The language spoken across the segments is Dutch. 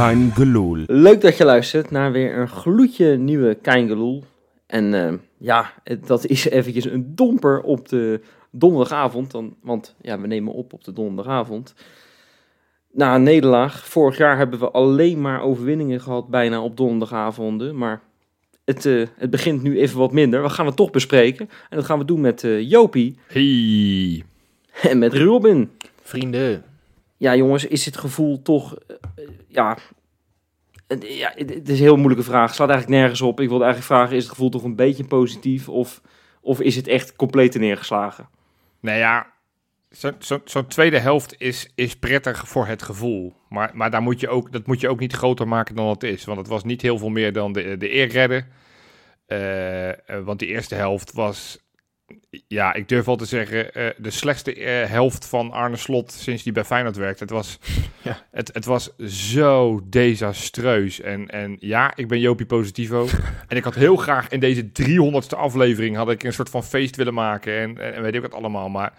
Kein Geloel. Leuk dat je luistert naar weer een gloedje nieuwe Kein En uh, ja, dat is eventjes een domper op de donderdagavond. Dan, want ja, we nemen op op de donderdagavond. Na een nederlaag, vorig jaar hebben we alleen maar overwinningen gehad bijna op donderdagavonden. Maar het, uh, het begint nu even wat minder. We gaan het toch bespreken. En dat gaan we doen met uh, Jopie. Hey. En met Robin. Vrienden. Ja, jongens, is het gevoel toch. Uh, ja, ja, het is een heel moeilijke vraag. Slaat eigenlijk nergens op. Ik wilde eigenlijk vragen: is het gevoel toch een beetje positief? Of, of is het echt compleet neergeslagen? Nou ja, zo'n zo, zo tweede helft is, is prettig voor het gevoel. Maar, maar daar moet je ook, dat moet je ook niet groter maken dan het is. Want het was niet heel veel meer dan de, de eerredder. Uh, want de eerste helft was ja, ik durf wel te zeggen, uh, de slechtste uh, helft van Arne Slot sinds hij bij Feyenoord werkt. Het was, ja. het, het was zo desastreus. En, en ja, ik ben Jopie Positivo. en ik had heel graag in deze 300ste aflevering had ik een soort van feest willen maken. En, en weet ik wat allemaal, maar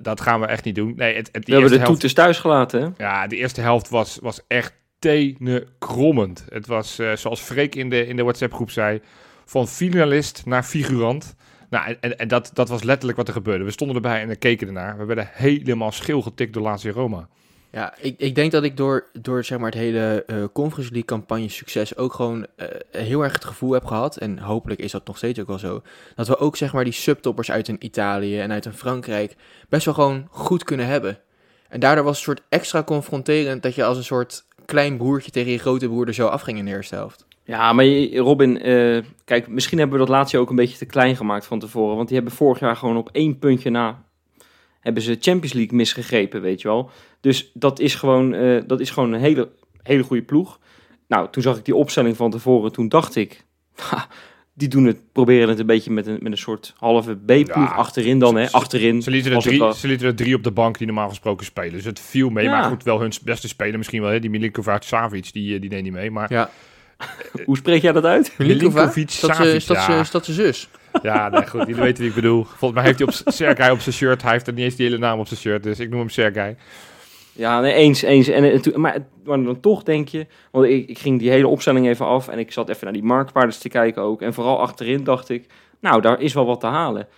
dat gaan we echt niet doen. Nee, het, het, we hebben de helft, toeters thuis gelaten, hè? Ja, de eerste helft was, was echt tenenkrommend. Het was, uh, zoals Freek in de, in de WhatsApp-groep zei, van finalist naar figurant. Nou, en, en dat, dat was letterlijk wat er gebeurde. We stonden erbij en we keken ernaar. We werden helemaal schil getikt door Lazio Roma. Ja, ik, ik denk dat ik door, door zeg maar, het hele uh, Conference League campagne succes ook gewoon uh, heel erg het gevoel heb gehad. En hopelijk is dat nog steeds ook wel zo. Dat we ook zeg maar die subtoppers uit een Italië en uit een Frankrijk best wel gewoon goed kunnen hebben. En daardoor was het een soort extra confronterend dat je als een soort klein broertje tegen je grote broer er zo afging in de eerste helft. Ja, maar Robin, uh, kijk, misschien hebben we dat laatste ook een beetje te klein gemaakt van tevoren. Want die hebben vorig jaar gewoon op één puntje na hebben ze Champions League misgegrepen, weet je wel. Dus dat is gewoon, uh, dat is gewoon een hele, hele goede ploeg. Nou, toen zag ik die opstelling van tevoren, toen dacht ik, die doen het, proberen het een beetje met een, met een soort halve B-ploeg achterin dan, hè, achterin. Ze lieten, er drie, ze lieten er drie op de bank die normaal gesproken spelen. Dus het viel mee, ja. maar goed, wel hun beste speler misschien wel, hè, die Milinkovic-Savic, die, eh, die deed niet mee, maar... Ja. Hoe spreek jij dat uit? Milinkovic Savic. Is dat, ja. is dat zijn zus? Ja, nee, goed. Jullie weten wie ik bedoel. Volgens mij heeft hij op Sergei op zijn shirt. Hij heeft er niet eens die hele naam op zijn shirt. Dus ik noem hem Sergei. Ja, nee, eens, eens. En, en, maar, maar dan toch denk je... Want ik, ik ging die hele opstelling even af. En ik zat even naar die marktwaardes te kijken ook. En vooral achterin dacht ik... Nou, daar is wel wat te halen.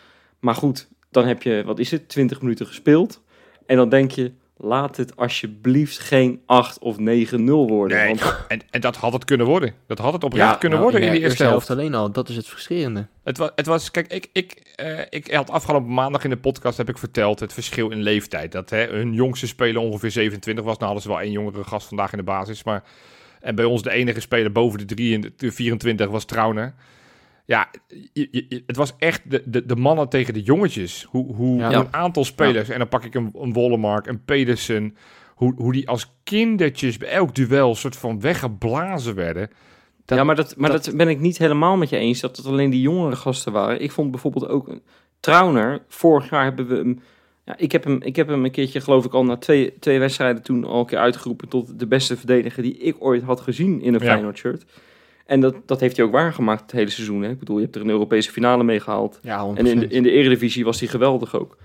Maar goed, dan heb je, wat is het, 20 minuten gespeeld. En dan denk je, laat het alsjeblieft geen 8 of 9-0 worden. Nee, want... en, en dat had het kunnen worden. Dat had het oprecht ja, kunnen nou, worden in, de eerste, helft. alleen al, dat is het frustrerende. Het was, het was kijk, ik, ik, uh, ik had afgelopen maandag in de podcast heb ik verteld het verschil in leeftijd. Dat hè, hun jongste speler ongeveer 27 was. Nou hadden ze wel één jongere gast vandaag in de basis. Maar, en bij ons de enige speler boven de, 3, de 24 was Trauner ja, het was echt de, de, de mannen tegen de jongetjes. Hoe, hoe, een aantal spelers, en dan pak ik een, een Wollemark, een Pedersen, hoe, hoe die als kindertjes bij elk duel soort van weggeblazen werden. ja, maar, dat, maar dat... ben ik niet helemaal met je eens, dat het alleen die jongere gasten waren. Ik vond bijvoorbeeld ook Trauner, vorig jaar hebben we hem... Ja, ik, heb hem, ik heb hem een keertje, geloof ik, al na twee, twee wedstrijden toen al een keer uitgeroepen tot de beste verdediger die ik ooit had gezien in een ja. Feyenoord shirt. En dat, dat heeft hij ook waargemaakt het hele seizoen. Hè? Ik bedoel, je hebt er een Europese finale mee gehaald. Ja, en in de, in de Eredivisie was hij geweldig ook.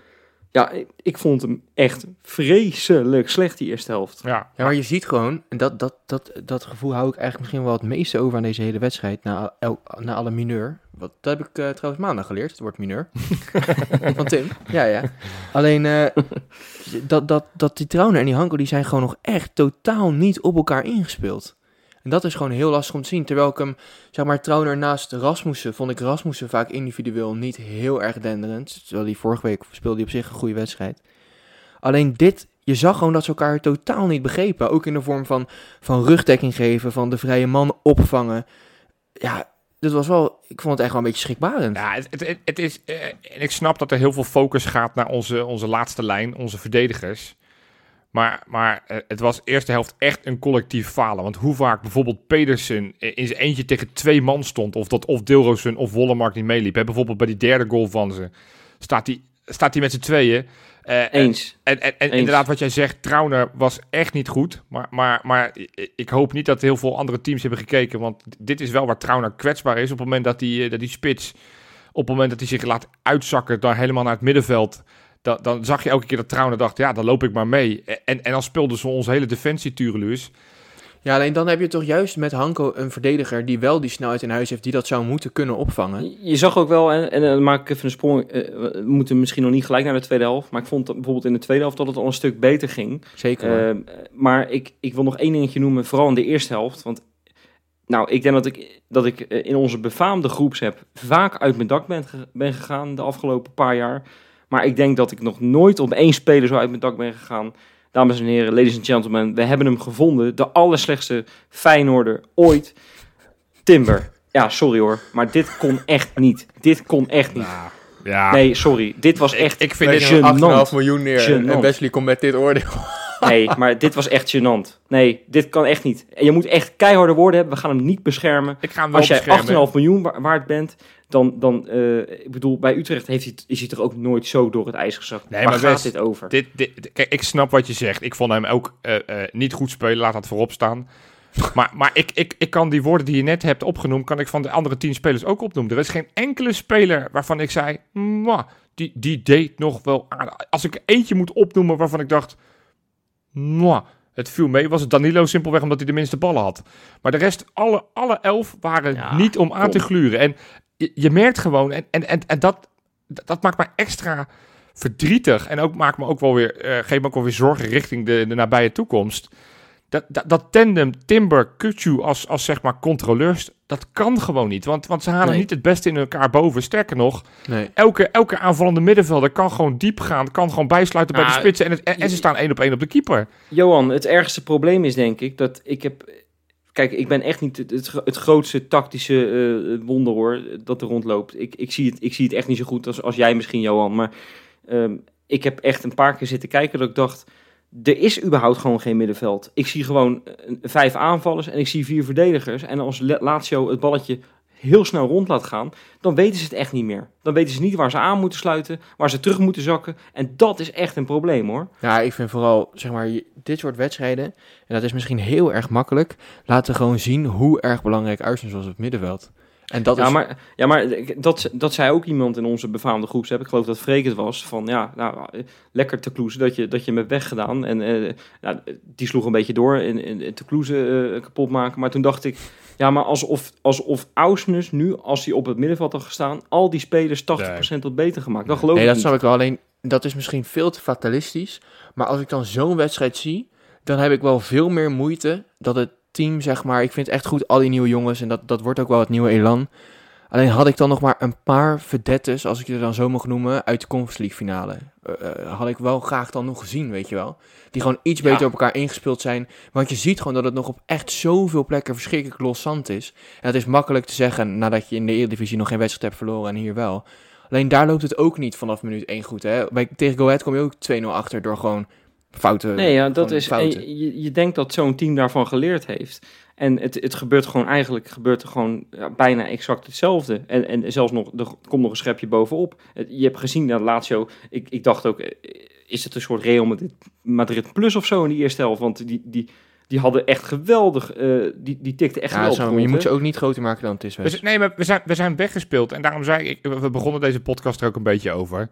Ja, ik, ik, vond hem echt vreselijk slecht die eerste helft. Ja, ja maar je ziet gewoon, en dat, dat, dat, dat gevoel hou ik eigenlijk misschien wel het meeste over aan deze hele wedstrijd, na, na alle mineur. Wat, dat heb ik uh, trouwens maandag geleerd, het woord mineur. Van Tim. Ja, ja. Alleen, uh, dat, dat, dat die Trauner en die Hanko, die zijn gewoon nog echt totaal niet op elkaar ingespeeld. En dat is gewoon heel lastig om te zien. Terwijl ik hem, zeg maar, naast Rasmussen, vond ik Rasmussen vaak individueel niet heel erg denderend. Terwijl die vorige week speelde hij op zich een goede wedstrijd. Alleen dit, je zag gewoon dat ze elkaar totaal niet begrepen. Ook in de vorm van, van rugdekking geven, van de vrije man opvangen. Ja, dat was wel, ik vond het echt wel een beetje schrikbarend. Ja, het, het, het is, eh, en ik snap dat er heel veel focus gaat naar onze, onze laatste lijn, onze verdedigers. Maar, maar eh, het was eerste helft echt een collectief falen. Want hoe vaak bijvoorbeeld Pedersen in zijn eentje tegen twee man stond. Of dat of Dilrosun of Wollemark niet meeliep. Hè? Bijvoorbeeld bij die derde goal van ze. Staat hij staat met z'n tweeën. Uh, Eens. En, en, en inderdaad, wat jij zegt, Trauner was echt niet goed. Maar, maar, maar ik hoop niet dat heel veel andere teams hebben gekeken. Want dit is wel waar Trauner kwetsbaar is. Op het moment dat die, eh, dat die spits, op het moment dat hij zich laat uitzakken, dan helemaal naar het middenveld dan, dan zag je elke keer dat Trouwen dacht, ja, dan loop ik maar mee. En, en dan speelden ze onze hele defensie tureluurs. Ja, alleen dan heb je toch juist met Hanko een verdediger die wel die snelheid in huis heeft, die dat zou moeten kunnen opvangen. Je zag ook wel, en, en dan maak ik even een sprong, eh, we moeten misschien nog niet gelijk naar de tweede helft, maar ik vond dat bijvoorbeeld in de tweede helft dat het al een stuk beter ging. Zeker. Ehm, maar ik, ik wil nog één dingetje noemen, vooral in de eerste helft. Want nou, ik denk dat ik, dat ik eh, in onze befaamde groepsapp vaak uit mijn dak ben, ben gegaan de afgelopen paar jaar. Maar ik denk dat ik nog nooit op één speler zo uit mijn dak ben gegaan. Dames en heren, ladies and gentlemen, we hebben hem gevonden. De allerslechtste Feyenoorder ooit. Timber. Ja, sorry hoor, maar dit kon echt niet. Dit kon echt niet. Nou, ja, Nee, sorry. Dit was ik, echt ik vind Leg dit... je een gênant. 8,5 miljoen neer en Wesley komt met dit oordeel. Nee, maar dit was echt gênant. Nee, dit kan echt niet. En je moet echt keiharde woorden hebben. We gaan hem niet beschermen. Ik ga hem wel Als jij beschermen. 8,5 miljoen wa- waard bent, dan, dan eh, ik bedoel, bij Utrecht heeft hij, is hij toch ook nooit zo door het ijs gezakt. Nee, Waar maar gaat dit over? Dit, dit, kijk, ik snap wat je zegt. Ik vond hem ook eh, eh, niet goed spelen. Laat dat voorop staan. Maar, maar ik, ik, ik kan die woorden die je net hebt opgenoemd, kan ik van de andere tien spelers ook opnoemen. Er is geen enkele speler waarvan ik zei, "Mwah, die, die deed nog wel aardig. Als ik eentje moet opnoemen waarvan ik dacht, mwah, het viel mee, was het Danilo simpelweg omdat hij de minste ballen had. Maar de rest, alle, alle elf waren Ja, niet om aan kom. te gluren. En je, je merkt gewoon, en, en, en, en dat, dat maakt me extra verdrietig. En ook maakt me ook wel weer, eh geeft me ook wel weer zorgen richting de, de nabije toekomst. Dat, dat, dat tandem Timber, Kutju als, als zeg maar controleurs, dat kan gewoon niet. Want, want ze halen Nee. niet het beste in elkaar boven. Sterker nog, Nee. elke, elke aanvallende middenvelder kan gewoon diep gaan, kan gewoon bijsluiten bij de Ah, spitsen. En, het, en, en ze staan één op één op de keeper. Johan, het ergste probleem is denk ik dat ik heb... Kijk, ik ben echt niet het, het, het grootste tactische eh, wonder hoor, dat er rondloopt. Ik, ik, zie het, ik zie het echt niet zo goed als, als jij misschien, Johan. Maar ehm, ik heb echt een paar keer zitten kijken dat ik dacht... Er is überhaupt gewoon geen middenveld. Ik zie gewoon eh, vijf aanvallers en ik zie vier verdedigers. En als Lazio het balletje heel snel rond laat gaan, dan weten ze het echt niet meer. Dan weten ze niet waar ze aan moeten sluiten, waar ze terug moeten zakken. En dat is echt een probleem hoor. Ja, ik vind vooral, zeg maar, dit soort wedstrijden, en dat is misschien heel erg makkelijk, laten gewoon zien hoe erg belangrijk Arsenal was op het middenveld. En dat ja, is... maar, ja, maar dat, dat zei ook iemand in onze befaamde groepsapp. Ik geloof dat Freek het was. Van ja, nou, lekker te kloezen dat je, dat je hem hebt weggedaan. En eh, nou, die sloeg een beetje door in, in, in te kloezen eh, kapot maken. Maar toen dacht ik, ja, maar alsof, alsof Ausnus nu, als hij op het middenveld had gestaan, al die spelers 80% had beter gemaakt. Dat geloof Nee, ik dat niet. snap ik wel. Alleen, dat is misschien veel te fatalistisch. Maar als ik dan zo'n wedstrijd zie, dan heb ik wel veel meer moeite dat het team, zeg maar... Ik vind het echt goed, al die nieuwe jongens. En dat, dat wordt ook wel het nieuwe elan. Alleen had ik dan nog maar een paar vedettes, als ik je dan zo mag noemen, uit de Conference League finale. Eh, eh, had ik wel graag dan nog gezien, weet je wel. Die gewoon iets Ja. beter op elkaar ingespeeld zijn. Want je ziet gewoon dat het nog op echt zoveel plekken verschrikkelijk loszand is. En het is makkelijk te zeggen nadat je in de Eredivisie nog geen wedstrijd hebt verloren en hier wel. Alleen daar loopt het ook niet vanaf minuut 1 goed. Hè? Bij, tegen Go Ahead kom je ook 2-0 achter door gewoon fouten. Nee, ja, dat is. fouten. en je, je denkt dat zo'n team daarvan geleerd heeft. En het, het gebeurt gewoon eigenlijk gebeurt er gewoon ja, bijna exact hetzelfde. En, en zelfs nog, er komt nog een schepje bovenop. Het- Je hebt gezien dat Lazio. Ik, ik dacht ook, eh, is het een soort Real Madrid, Madrid plus of zo in die eerste helft? Want die, die, die hadden echt geweldig. eh, die, die tikten echt Ja, geweldig. zo, je moet ze ook niet groter maken dan het is. Zijn- nee, maar we zijn, we zijn weggespeeld. En daarom zei ik, we begonnen deze podcast er ook een beetje over.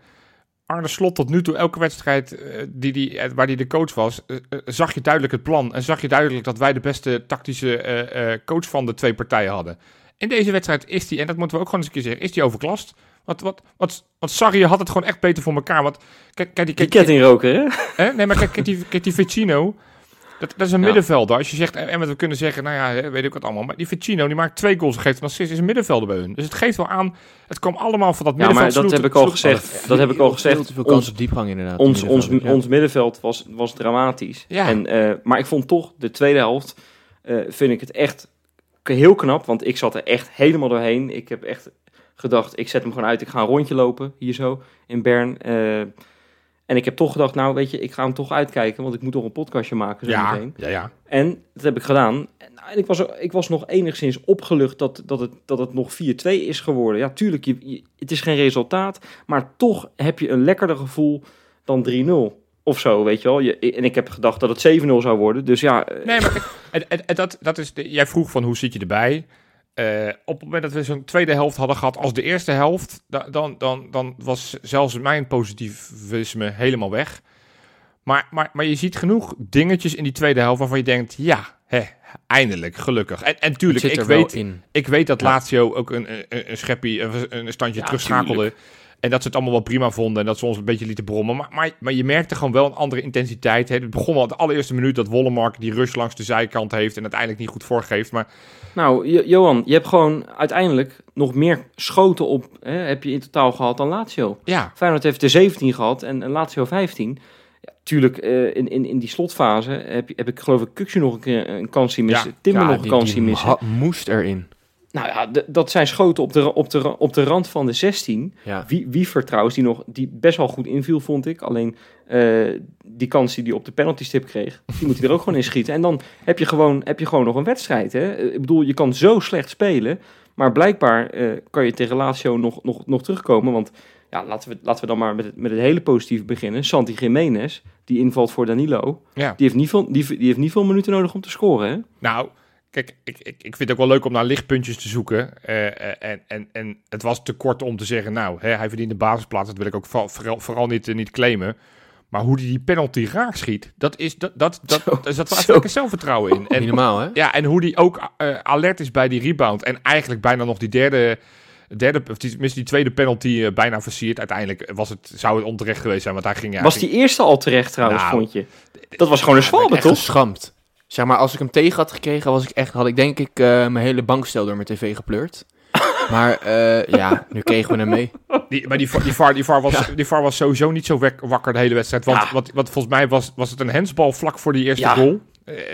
Arne Slot tot nu toe, elke wedstrijd eh, die die, eh, waar hij de coach was, eh, zag je duidelijk het plan. En zag je duidelijk dat wij de beste tactische coach van de twee partijen hadden. In deze wedstrijd is hij, en dat moeten we ook gewoon eens een keer zeggen, is hij overklast. Want, wat, wat, want Sarri had het gewoon echt beter voor elkaar. Want kijk, kijk, die, Die kijk, kettingroker, hè? Hè? Nee, maar kijk, kijk, die, kijk die. Dat, dat is een Ja. middenvelder. Als je zegt, en wat we kunnen zeggen, nou ja, hè, weet ik wat allemaal. Maar die Vecino, die maakt twee goals en geeft een assist, is een middenvelder bij hun. Dus het geeft wel aan, het kwam allemaal van dat Ja, maar middenveld. dat heb ik al gezegd. Dat heb ik al Veel gezegd. te veel Ons- kans op diepgang inderdaad. ons, ons, middenveld, ja. ons middenveld was, was dramatisch. Ja. En, eh, maar ik vond toch de tweede helft, eh, vind ik het echt heel knap. Want ik zat er echt helemaal doorheen. Ik heb echt gedacht, ik zet hem gewoon uit. Ik ga een rondje lopen, hier zo, in Bern. Eh, en ik heb toch gedacht, nou weet je, ik ga hem toch uitkijken. Want ik moet toch een podcastje maken zo Ja, meteen. ja, ja. En dat heb ik gedaan. En, nou, en ik, was, ik was nog enigszins opgelucht dat, dat, het, dat het nog 4-2 is geworden. Ja, tuurlijk, je, je- het is geen resultaat. Maar toch heb je een lekkerder gevoel dan 3-0. Of zo, weet je wel. Je, en ik heb gedacht dat het 7-0 zou worden. Dus ja, eh, Nee, maar en, en dat, dat is de- jij vroeg van hoe zit je erbij? Eh, op het moment dat we zo'n tweede helft hadden gehad als de eerste helft, da- dan, dan, dan was zelfs mijn positivisme helemaal weg. Maar, maar, maar je ziet genoeg dingetjes in die tweede helft waarvan je denkt, ja, hè, eindelijk, gelukkig. En, en tuurlijk, ik weet, in. ik weet dat Ja. Lazio ook een, een, een scheppie, een, standje Ja, terugschakelde. En dat ze het allemaal wel prima vonden en dat ze ons een beetje lieten brommen. Maar, maar, maar je merkte gewoon wel een andere intensiteit. Hè. Het begon al de allereerste minuut dat Wollemark die rush langs de zijkant heeft en uiteindelijk niet goed voorgeeft. Maar Nou, Jo- Johan, je hebt gewoon uiteindelijk nog meer schoten op, hè, heb je in totaal gehad dan Lazio. ja, Feyenoord heeft er 17 gehad en, en Lazio 15. Ja, tuurlijk, eh, in, in, in die slotfase heb, heb ik geloof ik Kuksje nog een keer een kans zien missen. Ja. Timmer Ja, nog een kans zien missen. moest erin. Nou ja, dat zijn schoten op de, op de, op de rand van de 16. Ja. Wie, trouwens, die, nog, die best wel goed inviel, vond ik. Alleen eh, die kans die hij op de penaltystip kreeg, die moet hij er ook gewoon in schieten. En dan heb je gewoon, heb je gewoon nog een wedstrijd. Hè? Eh, Ik bedoel, je kan zo slecht spelen. Maar blijkbaar eh, kan je tegen Lazio nog, nog, nog terugkomen. Want ja, laten, we, laten we dan maar met het, met het hele positieve beginnen. Santi Jiménez, die invalt voor Danilo. ja. Die heeft niet veel, die, die heeft niet veel minuten nodig om te scoren. Hè? Nou, kijk, ik, ik, ik vind het ook wel leuk om naar lichtpuntjes te zoeken. Eh, eh, en, en, en het was te kort om te zeggen, nou, hè, hij verdient de basisplaats. Dat wil ik ook vooral, vooral, niet, eh, niet claimen. Maar hoe hij die penalty raak schiet, dat is dat, dat, dat, Zo, dat, zo. zat lekker zelfvertrouwen in. En, normaal, hè? ja, en hoe die ook alert is bij die rebound. En eigenlijk bijna nog die derde, derde of die, tenminste die tweede penalty bijna versiert. Uiteindelijk was het, zou het onterecht geweest zijn, want hij ging... Ja, was ging- die eerste al terecht trouwens, Nou, vond je? Dat was gewoon een zwalbe, echt toch? geschramd. Zeg maar, als ik hem tegen had gekregen, was ik echt, had ik denk ik eh, mijn hele bankstel door mijn tv gepleurd. maar eh, ja, nu kregen we hem mee. Die, maar die, VAR- die, VAR, die, VAR was, die VAR was sowieso niet zo wek- wakker de hele wedstrijd. Want, Ja. wat, wat volgens mij was, was het een hensbal vlak voor die eerste Ja. goal.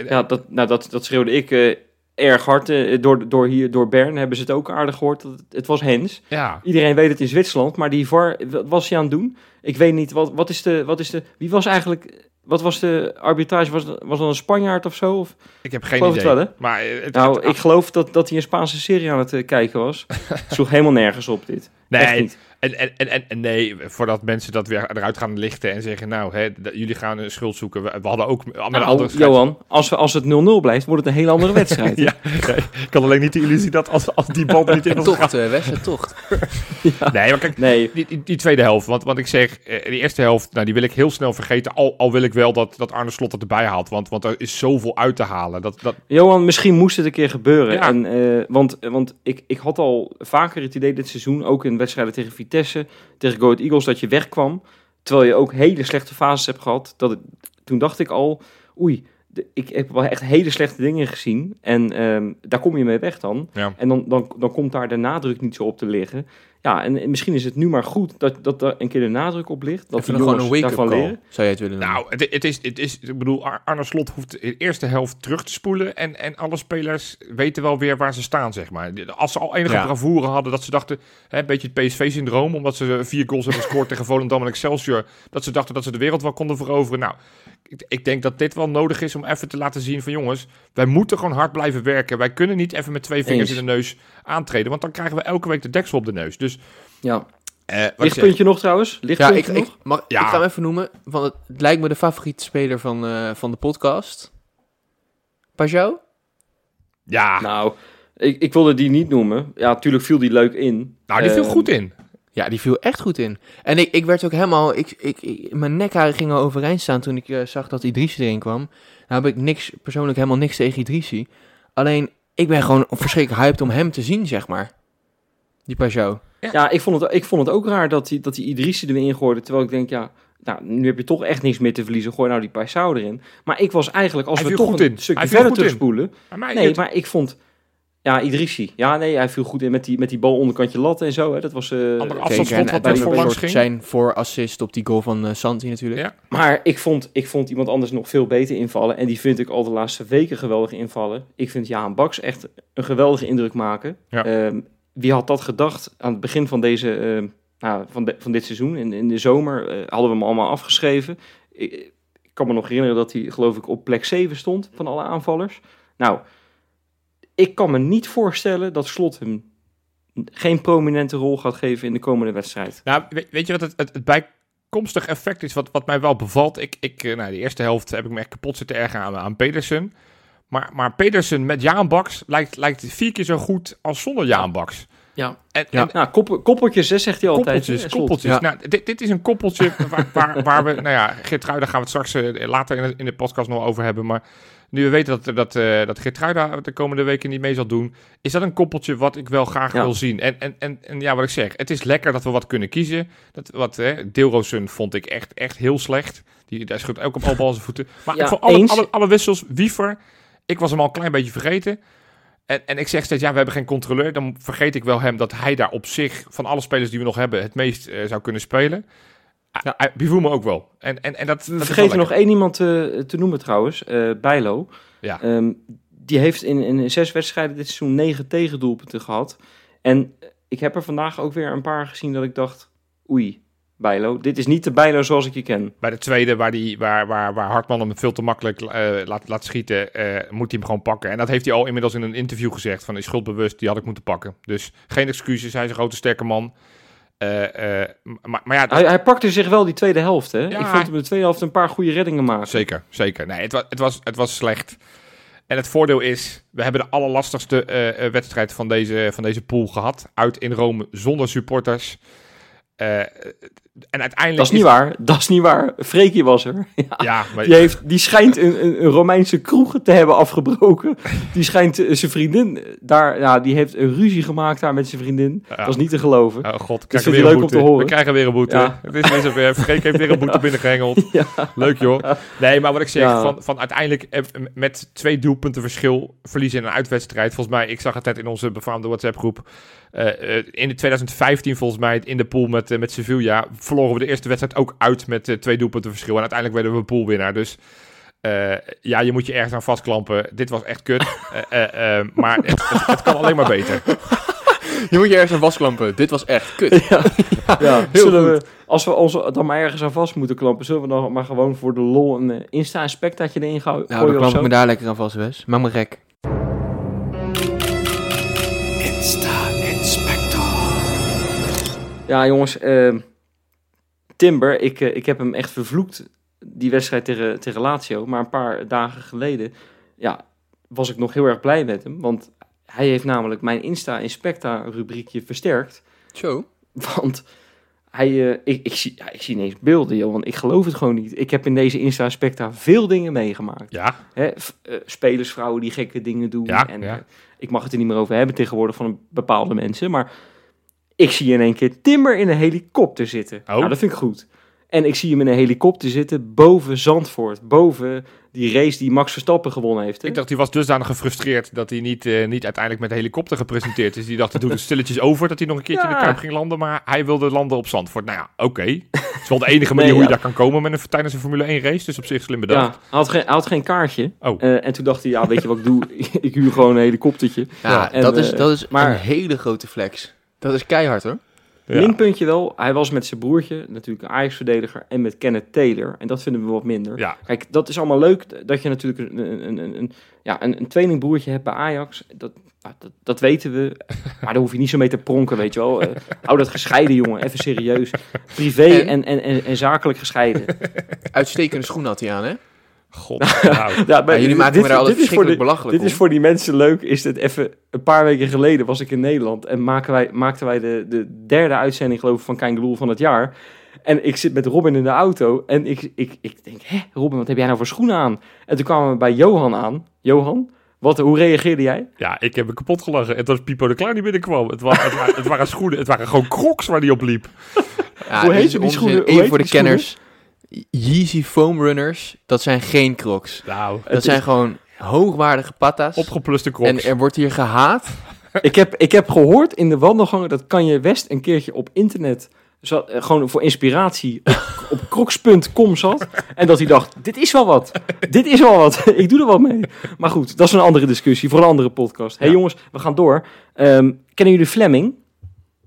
Ja, dat, nou, dat, dat schreeuwde ik eh, erg hard. door, door, hier, door Bern hebben ze het ook aardig gehoord. Dat het, het was Hens. ja. Iedereen weet het in Zwitserland. Maar die VAR, wat was hij aan het doen? Ik weet niet, wat, wat, is de, wat is de... Wie was eigenlijk... Wat was de arbitrage? Was, was dat een Spanjaard of zo? Of, Ik heb geen Geloof idee. het wel, hè? Maar eh, het, nou, het- ik geloof dat, dat hij een Spaanse serie aan het eh, kijken was. Sloeg helemaal nergens op dit. Echt nee, niet. En, en, en, en, en nee, voordat mensen dat weer eruit gaan lichten en zeggen, nou, hè, jullie gaan een schuld zoeken. We, we hadden ook met een Nou, andere Johan, als, we, als het 0-0 blijft, wordt het een hele andere wedstrijd. Ja, nee, ik had alleen niet de illusie dat als, als die bal niet in gegaan. Tocht, eh West, tocht. Nee, maar kijk, Nee, Die, die, die tweede helft, want, want ik zeg, eh, die eerste helft, nou, die wil ik heel snel vergeten. Al, al wil ik wel dat, dat Arne Slot het erbij haalt, want, want er is zoveel uit te halen. Dat, dat, Johan, misschien moest het een keer gebeuren. Ja. En, eh, want want ik, ik had al vaker het idee dit seizoen, ook in wedstrijden tegen Vitesse, tegen Go Ahead Eagles, dat je wegkwam. Terwijl je ook hele slechte fases hebt gehad. Dat het, toen dacht ik al, oei, de- ik heb wel echt hele slechte dingen gezien. En ehm, daar kom je mee weg dan. Ja. En dan, dan, dan komt daar de nadruk niet zo op te liggen. Ja, en, en misschien is het nu maar goed dat, dat er een keer de nadruk op ligt. Dat die gewoon een wake-up daarvan call, leren. zou jij het willen noemen? nou, het, het, is, het is, ik bedoel, Ar- Arne Slot hoeft de eerste helft terug te spoelen. En, en alle spelers weten wel weer waar ze staan, zeg maar. Als ze al enige Ja. bravoure hadden, dat ze dachten, hè, een beetje het PSV-syndroom, omdat ze vier goals hebben gescoord tegen Volendam en Excelsior, dat ze dachten dat ze de wereld wel konden veroveren. Nou, ik, ik denk dat dit wel nodig is om even te laten zien van jongens, wij moeten gewoon hard blijven werken. Wij kunnen niet even met twee vingers Eens. in de neus aantreden, want dan krijgen we elke week de deksel op de neus. Dus, Ja. eh, wat ik zeg, Lichtpuntje nog trouwens? ja, ik, nog? ik, mag, Ja. ik ga hem even noemen, want het, het lijkt me de favoriete speler van, eh, van de podcast. Pajot? ja, nou, ik, ik wilde die niet noemen. Ja, natuurlijk viel die leuk in. Nou, die viel Ehm, goed in. Ja, die viel echt goed in. En ik, ik werd ook helemaal... Ik, ik, ik- mijn nekharen gingen overeind staan toen ik eh, zag dat Idrissi erin kwam. Nou heb ik niks, persoonlijk helemaal niks tegen Idrissi. Alleen, ik ben gewoon verschrikkelijk hyped om hem te zien, zeg maar. Die Pajot. Ja, ik vond het, ik vond het ook raar dat die, dat die Idrissi erin gooide. Terwijl ik denk, ja, nou, nu heb je toch echt niks meer te verliezen. Gooi nou die Paisao erin. Maar ik was eigenlijk, als Hij we viel toch goed een in. stukje Hij viel verder goed in. terugspoelen. Nee, het- maar ik vond... Ja, Idrissi. Ja, nee, hij viel goed in met die, met die bal onderkantje lat en zo. Hè. Dat was... eh, Andere afstandsschot wat er voorlangs ging. Zijn voor assist op die goal van eh, Santi natuurlijk. Ja. Maar ik vond, ik vond iemand anders nog veel beter invallen. En die vind ik al de laatste weken geweldig invallen. Ik vind Jaan Baks echt een geweldige indruk maken. Ja. Ehm, wie had dat gedacht aan het begin van, deze, ehm, nou, van, van dit seizoen? In, in de zomer eh, hadden we hem allemaal afgeschreven. Ik, kan me nog herinneren dat hij geloof ik op plek 7 stond van alle aanvallers. Nou, ik kan me niet voorstellen dat Slot hem geen prominente rol gaat geven in de komende wedstrijd. Nou, weet, je wat het, het, bijkomstig effect is, wat, wat mij wel bevalt? Ik, ik, eh, nou, de eerste helft heb ik me echt kapot zitten ergeren aan, aan Pedersen. Maar, maar Pedersen met Jaan Baks lijkt, lijkt vier keer zo goed als zonder Jaan Baks. Ja. En, Ja. en Nou, koppel, zegt hij altijd. koppeltjes, koppeltjes. Ja. Nou, dit, dit is een koppeltje waar, waar, waar we, nou ja, Geertrui, daar gaan we het straks eh, later in de, in de podcast nog over hebben. Maar Nu we weten dat, dat, eh dat Geertruida de komende weken niet mee zal doen. Is dat een koppeltje wat ik wel graag Ja. wil zien? En, en, en, en ja, wat ik zeg. Het is lekker dat we wat kunnen kiezen. Dat, wat, hè, Deelroosun vond ik echt, echt heel slecht. Die, daar schudt ook op bal zijn voeten. Maar Ja, vond alle, alle, alle wissels, Wiever, ik was hem al een klein beetje vergeten. En, en ik zeg steeds, ja, we hebben geen controleur. Dan vergeet ik wel hem dat hij daar op zich, van alle spelers die we nog hebben, het meest eh, zou kunnen spelen. Ja. Ja. Hij me ook wel. En, en, en dat, We dat vergeten nog één iemand te, te noemen trouwens, eh Bijlo. Ja. Ehm, die heeft in, in zes wedstrijden dit seizoen negen tegendoelpunten gehad. En ik heb er vandaag ook weer een paar gezien dat ik dacht, oei, Bijlo, dit is niet de Bijlo zoals ik je ken. Bij de tweede, waar, die, waar, waar, waar Hartman hem veel te makkelijk eh, laat, laat schieten, eh, moet hij hem gewoon pakken. En dat heeft hij al inmiddels in een interview gezegd, van is schuldbewust, die had ik moeten pakken. Dus geen excuses, hij is een grote sterke man. Eh, maar, maar ja, Hij, hij pakte zich wel die tweede helft, hè? Ja, ik hij- vond hem de tweede helft een paar goede reddingen maken. Zeker, zeker. Nee, het was, het was, het was slecht. En het voordeel is, we hebben de allerlastigste wedstrijd van deze, van deze pool gehad. Uit in Rome, zonder supporters. Eh, en uiteindelijk... Dat is niet waar, dat is niet waar. Freekie was er. Ja. Ja, maar, Die, heeft, die schijnt een, een, Romeinse kroeg te hebben afgebroken. Die schijnt eh, zijn vriendin daar, ja, die heeft een ruzie gemaakt daar met zijn vriendin. Ja. Dat is niet te geloven. Oh god, krijgen hij weer een leuk om te boete. horen. We krijgen weer een boete. Ja. Het is weer zover. Freek heeft weer een boete binnengehengeld. Leuk joh. Nee, maar wat ik zeg, van, van uiteindelijk eh, met twee doelpunten verschil verliezen in een uitwedstrijd. Volgens mij, ik zag het net in onze befaamde WhatsApp groep. Eh, eh, in de 2015 volgens mij in de pool met, eh, met Sevilla verloren we de eerste wedstrijd ook uit met twee doelpunten verschil. En uiteindelijk werden we poolwinnaar. Dus eh, ja, je moet je ergens aan vastklampen. Dit was echt kut. Eh, eh, eh, maar het, het, het kan alleen maar beter. Je moet je ergens aan vastklampen. Dit was echt kut. Ja, ja. heel zullen goed. we, als we ons dan maar ergens aan vast moeten klampen, zullen we dan maar gewoon voor de lol een Insta-inspectaatje erin gou- Nou, dan gooien of klamp ik me daar lekker aan vast, Wes. Maak me gek. Ja, jongens. ehm, Timber, ik, eh, ik heb hem echt vervloekt, die wedstrijd tegen, tegen Lazio. Maar een paar dagen geleden ja, was ik nog heel erg blij met hem. Want hij heeft namelijk mijn Insta-inspecta-rubriekje versterkt. Zo. Want hij, eh, ik, ik, zie, ja, ik zie ineens beelden, joh, want ik geloof het gewoon niet. Ik heb in deze Insta-inspecta veel dingen meegemaakt. Ja, Hè, eh, spelersvrouwen die gekke dingen doen. Ja, en ja. ik mag het er niet meer over hebben tegenwoordig van een bepaalde mensen. Maar ik zie in één keer Timber in een helikopter zitten. Oh. Nou, dat vind ik goed. En ik zie hem in een helikopter zitten boven Zandvoort. Boven die race die Max Verstappen gewonnen heeft. hè? Ik dacht, hij was dusdanig gefrustreerd dat hij niet, eh, niet uiteindelijk met de helikopter gepresenteerd is. Die dacht, hij doet het stilletjes over dat hij nog een keertje in Ja. de Kuip ging landen. Maar hij wilde landen op Zandvoort. Nou ja, oké. Het is wel de enige manier Nee, hoe je ja. daar kan komen met een, tijdens een Formule 1 race. Dus op zich slim ja, bedacht. hij had, geen, hij had geen kaartje. Oh. Eh, en toen dacht hij, ja, weet je wat ik doe? ik huur gewoon een helikoptertje. Ja, Ja, en, dat, is, eh, dat is maar- een hele grote flex. Dat is keihard hoor. Ja. Linkpuntje wel, hij was met zijn broertje, natuurlijk een Ajax-verdediger, en met Kenneth Taylor. En dat vinden we wat minder. Ja, Kijk, dat is allemaal leuk dat je natuurlijk een, een, een, een, ja, een, een tweelingbroertje hebt bij Ajax. Dat, nou, dat, dat weten we. Maar daar hoef je niet zo mee te pronken, weet je wel. Eh, hou dat gescheiden, jongen. Even serieus. Privé En? en, en, en, en zakelijk gescheiden. Uitstekende schoen had hij aan, hè? God. Nou, Ja, maar Ja, jullie dit- maken dit- me dit is voor de- belachelijk Dit is voor die mensen leuk. Is dit even een paar weken geleden was ik in Nederland en maken wij, maakten wij de, de derde uitzending geloof ik van Kein van het jaar. En ik zit met Robin in de auto en ik, ik, ik denk, hè Robin, wat heb jij nou voor schoenen aan? En toen kwamen we bij Johan aan. Johan, wat, hoe reageerde jij? ja, ik heb me kapot gelachen. Het was Pipo de Klein die binnenkwam. Het, wa- het, wa- het waren schoenen, het waren gewoon crocs waar hij op liep. Ja, Hoe heet die onzin. schoenen? Even voor de die schoenen? Yeezy Foam Runners, dat zijn geen crocs. Nou, Dat zijn gewoon hoogwaardige patas. opgepluste crocs. En er wordt hier gehaat. ik, heb, ik heb gehoord in de wandelgangen dat Kanye West een keertje op internet zat, eh, gewoon voor inspiratie op, op crocs.com zat. En dat hij dacht, dit is wel wat. Dit is wel wat. ik doe er wat mee. Maar goed, dat is een andere discussie voor een andere podcast. Hé hey, Ja. jongens, we gaan door. Ehm, kennen jullie Fleming?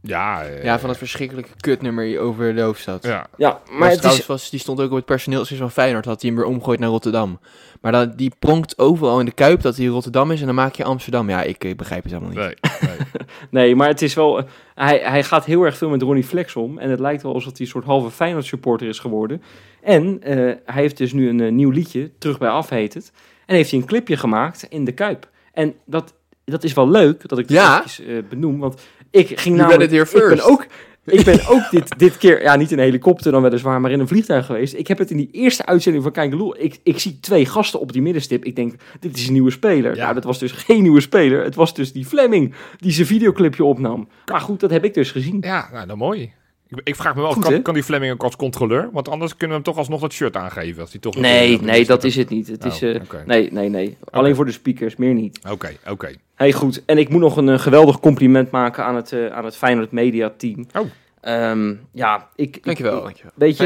Ja, eh, Ja, van dat verschrikkelijke kutnummer over de hoofdstad. ja. Ja, Maar maar het trouwens is... was, die stond ook op het personeelsjes van Feyenoord, had hij hem weer omgegooid naar Rotterdam. Maar dan, die pronkt overal in de Kuip dat hij Rotterdam is en dan maak je Amsterdam. Ja, ik, ik begrijp het helemaal niet. Nee, nee. Nee, maar het is wel... eh, hij, hij gaat heel erg veel met Ronnie Flex om. En het lijkt wel alsof hij een soort halve Feyenoord supporter is geworden. En eh, hij heeft dus nu een nieuw liedje, Terug bij Af heet het. En heeft hij een clipje gemaakt in de Kuip. En dat, dat is wel leuk dat ik dat Ja. eventjes, eh, benoem. Want ik ging here Ik ben ook... ik ben ook dit, dit keer, ja, niet in een helikopter dan weliswaar, maar in een vliegtuig geweest. Ik heb het in die eerste uitzending van Kijkeloel. Ik, ik zie twee gasten op die middenstip. Ik denk, dit is een nieuwe speler. Ja. Nou, dat was dus geen nieuwe speler. Het was dus die Fleming die zijn videoclipje opnam. Maar goed, dat heb ik dus gezien. Ja, nou, dan mooi. Ik, ik vraag me wel, Goed, kan, die Fleming ook als controleur? Want anders kunnen we hem toch alsnog dat shirt aangeven. Als die toch Nee, nee, dat is het niet. Het is, Oh, eh, nee, nee, nee. Alleen voor de speakers, meer niet. Oké, oké. Hey, goed. En ik moet nog een, eh, geweldig compliment maken aan het, eh, aan het Feyenoord Media Team. Oh. Ehm, ja, ik... ik- Dankjewel, ik- dankjewel. Weet je,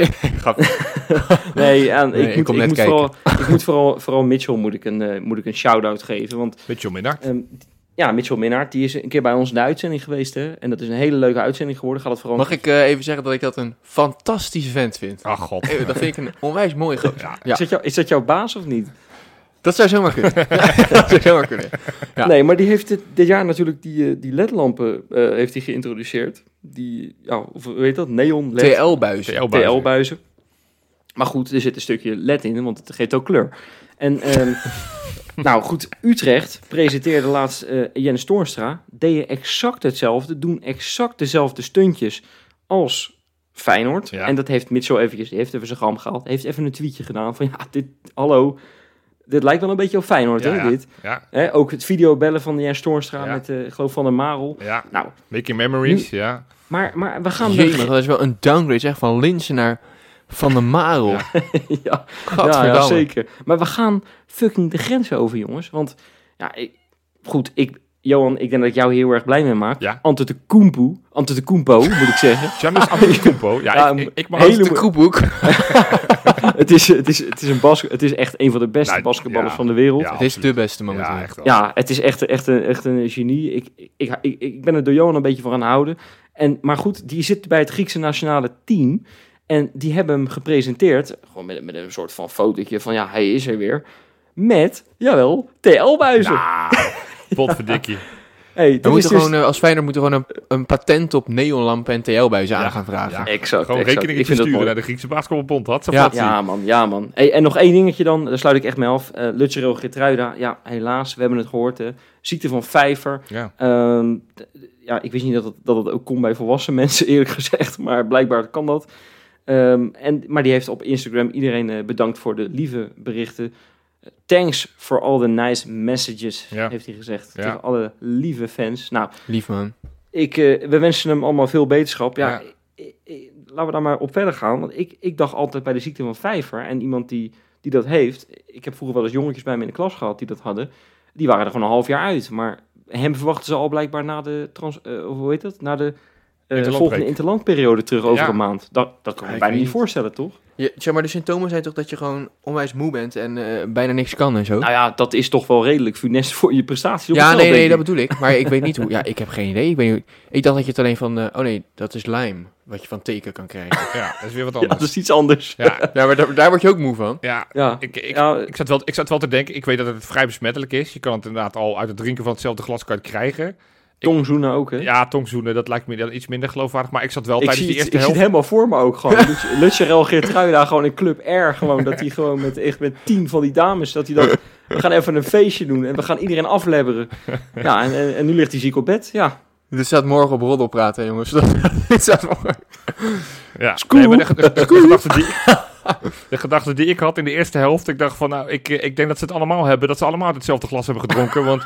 nee, aan, Nee, ik, ik moet, kom ik net moet, kijken. vooral, ik moet vooral, vooral Mitchell moet ik een, moet ik een shout-out geven. Want Mitchell Minnaert. ehm, ja, Mitchell Minnaert, die is een keer bij ons in de uitzending geweest. Hè? En dat is een hele leuke uitzending geworden. Gaat het vooral... Mag ik eh, even zeggen dat ik dat een fantastische vent vind? Ach god. Eh, Dat vind ik een onwijs mooi gozer. Ja. Ja, Is, dat jou, is dat jouw baas of niet? dat zou zomaar kunnen. dat zou zomaar kunnen. Ja. Nee, maar die heeft dit, dit jaar natuurlijk die, eh, die ledlampen eh, heeft hij geïntroduceerd. Die, ja, of hoe heet dat? Neon LED. TL-buizen. TL-buizen. TL-buizen. Maar goed, er zit een stukje LED in, want het geeft ook kleur. En ehm, nou goed, Utrecht presenteerde laatst eh, Jens Toornstra. Deden exact hetzelfde, doen exact dezelfde stuntjes als Feyenoord. Ja. En dat heeft Mitchell eventjes, die heeft even zijn gram gehaald. Heeft even een tweetje gedaan van ja, dit, hallo, dit lijkt wel een beetje op Feyenoord Ja, hè, ja. dit. Ja, Hè, ook het videobellen van Jens Toornstra Ja. met, eh, ik geloof, Van der Marel. ja. Nou, Making memories, ja. maar, maar we gaan... Dat is wel een downgrade zeg, van Linsen naar Van der Marel. Ja. ja, zeker. Maar we gaan fucking de grenzen over, jongens. Want, ja, ik, goed, ik, Johan, ik denk dat ik jou heel erg blij mee maak. Ja. Antetokounmpo, Antetokounmpo, moet ik zeggen. Giannis Antetokounmpo. Ja, Ja, ik, ik, ik mag hele- De het, is, het, is, het, is een bas, het is echt een van de beste Nou, basketballers ja. van de wereld. Ja, Het is de beste momenteel. Ja, echt wel. Ja, het is echt, echt, een, echt een genie. Ik, ik, ik, ik ben er door Johan een beetje van gaan houden. En, maar goed, die zit bij het Griekse nationale team. En die hebben hem gepresenteerd. Gewoon met, met een soort van fotootje van ja, hij is er weer. Met, jawel, TL-buizen. Nou, potverdikkie. hey, We dit is moeten dus... gewoon, eh, als Feyenoord moeten we gewoon een, een patent op neonlampen en TL-buizen Ja, aan gaan vragen. ja. Exact, Gewoon rekeningen Ik vind dat sturen mooi. naar de Griekse basketbalbond. Had ze Ja. Ja, man, ja, man. Hey, en nog één dingetje dan, daar sluit ik echt mee af. Eh Lutsero Getruida, ja, helaas, we hebben het gehoord. Hè. Ziekte van vijver. Ja. Ehm, ja, ik wist niet dat het, dat het ook kon bij volwassen mensen, eerlijk gezegd. Maar blijkbaar kan dat. Ehm, en, maar die heeft op Instagram iedereen eh, bedankt voor de lieve berichten. Thanks for all the nice messages, Ja. heeft hij gezegd. Ja. Tegen alle lieve fans. Nou, Lief man. ik, eh, we wensen hem allemaal veel beterschap. Ja, Ja. laten we daar maar op verder gaan. Want ik, ik dacht altijd bij de ziekte van vijver en iemand die, die dat heeft. Ik heb vroeger wel eens jongetjes bij me in de klas gehad die dat hadden. Die waren er gewoon een half jaar uit. Maar hem verwachten ze al blijkbaar na de, trans, eh, hoe heet dat? Na de eh, Interlandbreak. volgende interlandperiode terug over Ja. een maand. Dat, dat kan Ja, ik bijna niet niet. voorstellen, toch? Ja, zeg maar, de symptomen zijn toch dat je gewoon onwijs moe bent en eh, bijna niks kan en zo? Nou ja, dat is toch wel redelijk funest voor je prestaties op ja, nee, nee, dat bedoel ik. Maar ik weet niet hoe. Ja, ik heb geen idee. Ik, weet niet, ik dacht dat je het alleen van. eh, oh nee, dat is lijm. Wat je van teken kan krijgen. ja, dat is weer wat Ja, anders. dat is iets anders. Ja, ja, maar daar, daar word je ook moe van. ja. Ja, Ik, ik, ja, ik, zat wel, ik zat wel te denken, ik weet dat het vrij besmettelijk is. Je kan het inderdaad al uit het drinken van hetzelfde glas kan je het krijgen. Tongzoenen ook, hè? Ja, tongzoenen, dat lijkt me dan iets minder geloofwaardig. Maar ik zat wel Ik tijdens die het, eerste ik zie het helft... helemaal voor me ook gewoon. Lutje- Lutjerel Geertruida gewoon in Club R. Gewoon dat hij gewoon met, echt met tien van die dames... Dat hij dat, we gaan even een feestje doen en we gaan iedereen aflebberen. Ja, en, en, en nu ligt hij ziek op bed. Ja, Dit staat morgen op roddel praten, jongens. Dit staat morgen. Ja, nee, maar de, de, de, gedachte die, de gedachte die ik had in de eerste helft, ik dacht van nou, ik, eh, ik denk dat ze het allemaal hebben, dat ze allemaal uit hetzelfde glas hebben gedronken, want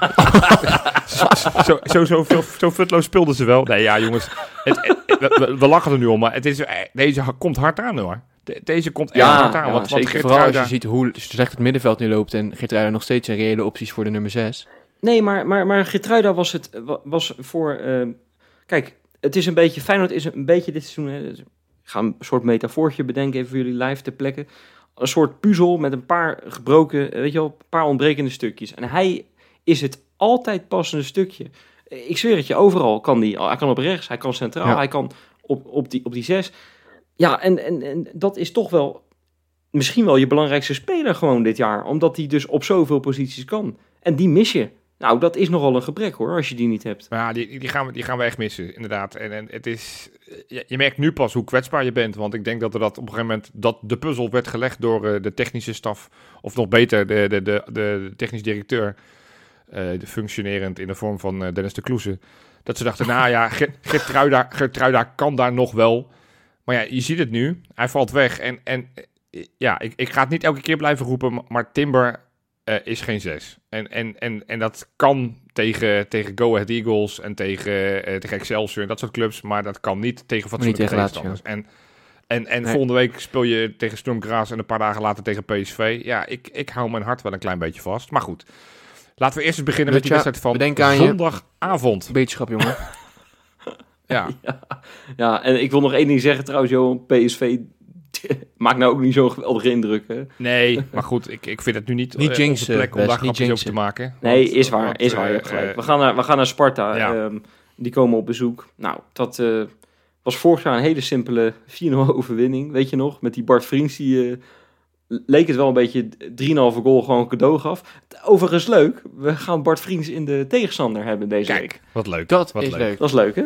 zo, zo, zo, zo, zo futloos speelden ze wel. Nee ja jongens, het, het- we, lachen er nu om, maar het is, eh, deze komt hard aan hoor. De- deze komt echt hard aan, ja, want, want zeker. Vooral als je ziet hoe slecht het middenveld nu loopt en Geertruida nog steeds een reële opties voor de nummer 6. Nee, maar, maar, maar Geertruida was het wa- was voor. eh, kijk, het is een beetje. Feyenoord is een beetje dit seizoen. Hè, dus ik ga een soort metafoortje bedenken, even voor jullie live ter plekke. Een soort puzzel met een paar gebroken, weet je wel, een paar ontbrekende stukjes. En hij is het altijd passende stukje. Ik zweer het je, overal kan hij. Hij kan op rechts, hij kan centraal, Ja. hij kan op, op, die, op die zes. Ja, en, en, en dat is toch wel misschien wel je belangrijkste speler gewoon dit jaar. Omdat hij dus op zoveel posities kan. En die mis je. Nou, dat is nogal een gebrek hoor, als je die niet hebt. Maar ja, die, die, gaan we, die gaan we echt missen, inderdaad. En, en het is, je, je merkt nu pas hoe kwetsbaar je bent. Want ik denk dat er dat op een gegeven moment dat de puzzel werd gelegd door eh, de technische staf. Of nog beter, de, de, de, de technisch directeur. Eh, functionerend in de vorm van eh, Dennis de Kloeze. Dat ze dachten, nou ja, Ger- Gertruida, Gertruida kan daar nog wel. Maar ja, je ziet het nu. Hij valt weg. En, en eh, ja, ik, ik ga het niet elke keer blijven roepen, maar- Timber is geen zes. En, en, en, en dat kan tegen, tegen Go Ahead Eagles en tegen, tegen Excelsior en dat soort clubs. Maar dat kan niet tegen fatsoenlijke tegen tegenstanders. En, en, en Nee. volgende week speel je tegen Sturm Graz en een paar dagen later tegen PSV. Ja, ik, ik hou mijn hart wel een klein beetje vast. Maar goed, laten we eerst eens beginnen met die wedstrijd van je. zondagavond. Beterschap, jongen. Ja, Ja, en ik wil nog één ding zeggen trouwens, Johan. PSV maakt nou ook niet zo'n geweldige indruk. Hè? nee, maar goed, ik, ik vind het nu niet, Niet eh, jinxen, onze plek om daar niet grapjes over te maken. Nee, Want- is waar, want, is waar. Je eh, hebt gelijk. we, gaan naar, we gaan naar Sparta. Ja. Ehm, die komen op bezoek. Nou, dat eh, was vorig jaar een hele simpele 4-0 overwinning. Weet je nog? Met die Bart Vriends, die eh, leek het wel een beetje 3,5 goal gewoon cadeau gaf. Overigens leuk, we gaan Bart Vriends in de tegenstander hebben deze week. Kijk, wat leuk. Dat wat is leuk. Dat is leuk, hè?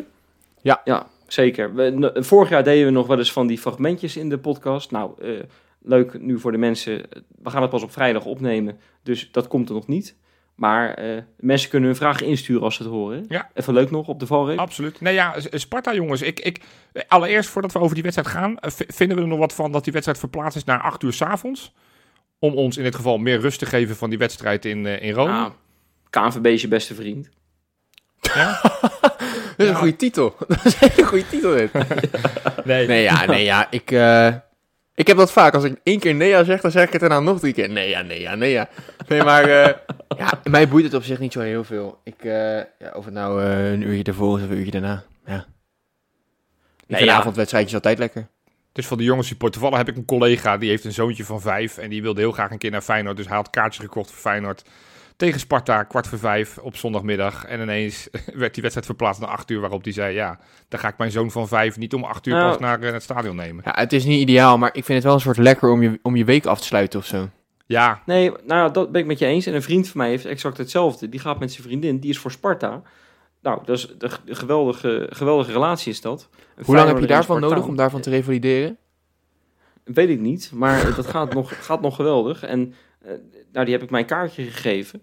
Ja. Ja, zeker. We, vorig jaar deden we nog wel eens van die fragmentjes in de podcast. Nou, eh, leuk nu voor de mensen. We gaan het pas op vrijdag opnemen, dus dat komt er nog niet. Maar eh, mensen kunnen hun vragen insturen als ze het horen. Ja. Even leuk nog op de valreep. Absoluut. Nee, ja, Sparta, jongens. Ik, ik, allereerst, voordat we over die wedstrijd gaan, eh, vinden we er nog wat van dat die wedstrijd verplaatst is naar 8 uur 's avonds. Om ons in dit geval meer rust te geven van die wedstrijd in, eh, in Rome. Nou, KNVB is je beste vriend. Dat is Ja. een goede titel. Dat is een hele goede titel, dit. nee. Nee, ja, nee, ja. Ik, eh, ik heb dat vaak. Als ik één keer nee ja zeg, dan zeg ik het daarna nog drie keer. Nee, ja, nee, ja, nee, ja. Nee, maar eh, ja, mij boeit het op zich niet zo heel veel. Ik, eh, ja, of het nou eh, een uurtje ervoor is of een uurtje daarna. Ja. Ik Nee, vind ja. avondwedstrijdjes altijd lekker. Dus van de jongens support. Toevallig heb ik een collega, die heeft een zoontje van vijf. En die wilde heel graag een keer naar Feyenoord. Dus hij had kaartjes gekocht voor Feyenoord. Tegen Sparta, kwart voor vijf op zondagmiddag. En ineens werd die wedstrijd verplaatst naar acht uur. Waarop hij zei, ja, dan ga ik mijn zoon van vijf niet om acht uur Nou. pas naar eh, het stadion nemen. Ja, het is niet ideaal, maar ik vind het wel een soort lekker om je, om je week af te sluiten of zo. Ja, Nee, nou, dat ben ik met je eens. En een vriend van mij heeft exact hetzelfde. Die gaat met zijn vriendin, die is voor Sparta. Nou, dat is de, de geweldige, geweldige relatie is dat. Een Hoe lang heb je daarvan nodig om daarvan te revalideren? Weet ik niet, maar dat gaat nog, gaat nog geweldig. En eh, nou, die heb ik mijn kaartje gegeven.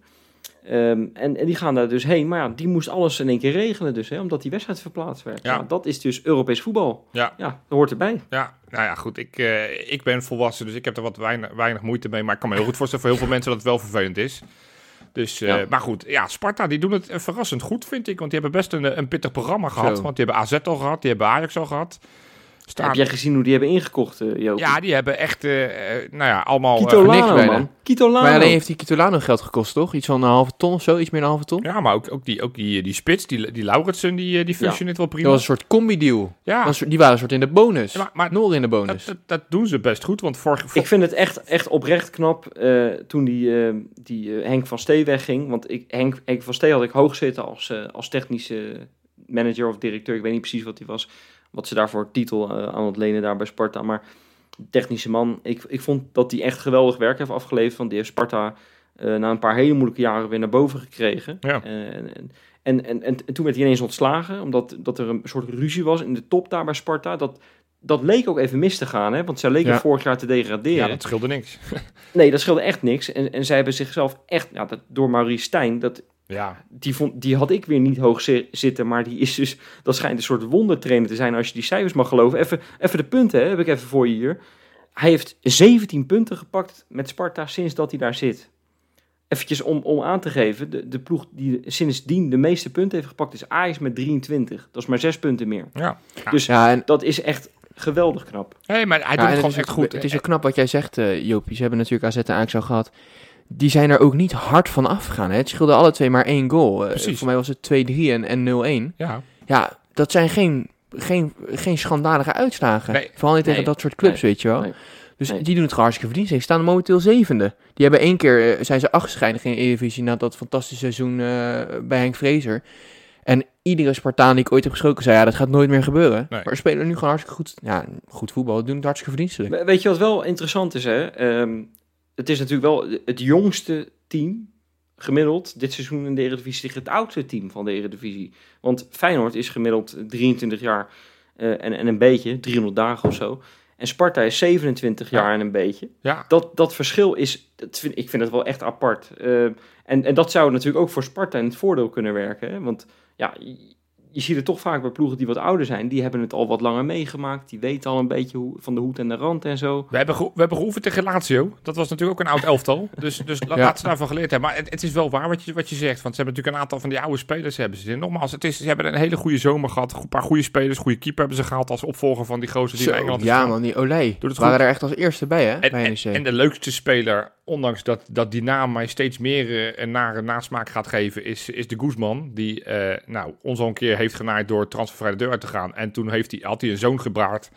Ehm, en, en die gaan daar dus heen. Maar ja, die moest alles in één keer regelen dus, hè, omdat die wedstrijd verplaatst werd. Ja. Ja. dat is dus Europees voetbal. Ja. ja dat hoort erbij. Ja, nou ja, goed. Ik, eh, ik ben volwassen, dus ik heb er wat weinig, weinig moeite mee. Maar ik kan me heel goed voorstellen voor heel veel mensen dat het wel vervelend is. Dus, eh, Ja. maar goed, ja, Sparta, die doen het eh, verrassend goed, vind ik. Want die hebben best een, een pittig programma gehad. Zo. Want die hebben AZ al gehad, die hebben Ajax al gehad. Staan, Heb jij gezien hoe die hebben ingekocht, eh Joop? ja, die hebben echt, eh, eh, nou ja, allemaal... niks bijna. man. Kito Lano. Maar alleen heeft die Kitolano geld gekost, toch? Iets van een halve ton of zo, iets meer dan een halve ton? ja, maar ook, ook, die, ook die, die spits, die, die Lauritsen, die, die functioneert wel prima. Dat was een soort combi-deal. ja, was- Die waren een soort in de bonus. Ja, maar, maar Noor in de bonus. dat, dat doen ze best goed, want vorig... Ik vind het echt, echt oprecht knap eh, toen die, eh, die Henk van Stee wegging. Want ik, Henk, Henk van Stee had ik hoog zitten als, eh, als technische manager of directeur. Ik weet niet precies wat hij was. Wat ze daarvoor titel eh, aan het lenen daar bij Sparta. Maar technische man. Ik, ik vond dat hij echt geweldig werk heeft afgeleverd. Want die heeft Sparta eh, na een paar hele moeilijke jaren weer naar boven gekregen. Ja. Eh, en, en, en, en, en, en toen werd hij ineens ontslagen. Omdat dat er een soort ruzie was in de top daar bij Sparta. Dat, dat leek ook even mis te gaan. Hè? Want zij leken Ja. vorig jaar te degraderen. ja, dat scheelde niks. Nee, dat scheelde echt niks. En, en zij hebben zichzelf echt, ja, dat, door Maurice Stijn, dat, Ja, die, vond, die had ik weer niet hoog zi- zitten. Maar die is dus, dat schijnt een soort wondertrainer te zijn als je die cijfers mag geloven. Even, even de punten, hè, heb ik even voor je hier. Hij heeft 17 punten gepakt met Sparta sinds dat hij daar zit. Eventjes om, om aan te geven, de, de ploeg die sindsdien de meeste punten heeft gepakt is Ajax met 23. Dat is maar 6 punten meer. ja. Dus ja, en dat is echt geweldig knap. Nee, maar hij Ja, doet het gewoon is echt ook- goed. Het is ook knap wat jij zegt, eh Joopie. Ze hebben natuurlijk AZ en Ajax al gehad. Die zijn er ook niet hard van afgegaan. Hè? Het scheelde alle twee maar één goal. Eh, voor mij was het 2-3 en, en 0-1. Ja, Ja, dat zijn geen, geen, geen schandalige uitslagen. Nee. Vooral niet tegen Nee. dat soort clubs, Nee. weet je wel. Nee. Dus Nee. die doen het gewoon hartstikke verdiend. Ze staan momenteel zevende. Die hebben één keer, eh, zijn ze geëindigd in de Eredivisie na dat fantastische seizoen eh, bij Henk Vrezer. En iedere Spartaan die ik ooit heb gesproken zei, ja, dat gaat nooit meer gebeuren. Nee. Maar ze spelen nu gewoon hartstikke goed. Ja, goed voetbal, doen het hartstikke verdienstelijk. We- Weet je wat wel interessant is, hè? Ehm, het is natuurlijk wel het jongste team gemiddeld dit seizoen in de Eredivisie tegen het oudste team van de Eredivisie. Want Feyenoord is gemiddeld 23 jaar eh, en, en een beetje, 300 dagen of zo. En Sparta is 27 Ja. jaar en een beetje. ja. Dat, dat verschil is, dat vind, ik vind het wel echt apart. Eh, en, en dat zou natuurlijk ook voor Sparta in het voordeel kunnen werken. Hè? Want ja, je ziet het toch vaak bij ploegen die wat ouder zijn. Die hebben het al wat langer meegemaakt. Die weten al een beetje hoe, van de hoed en de rand en zo. We hebben, we hebben geoefend tegen Lazio. Dat was natuurlijk ook een oud elftal. Dus, dus Ja. laten ze daarvan geleerd hebben. Maar het, het is wel waar wat je, wat je zegt. Want ze hebben natuurlijk een aantal van die oude spelers hebben ze. Nogmaals, het is, ze hebben een hele goede zomer gehad. Een paar goede spelers. Goede keeper hebben ze gehaald als opvolger van die gozer die Zo, in Engeland is ja man, die Olij. Doet het waren er echt als eerste bij hè, En, bij en, NEC. en de leukste speler, ondanks dat, dat die naam mij steeds meer eh, een nare nasmaak gaat geven, is, is de Guzman. Die eh, nou, ons al een keer heeft genaaid door transfervrij de deur uit te gaan. En toen heeft hij, had hij een zoon gebraard.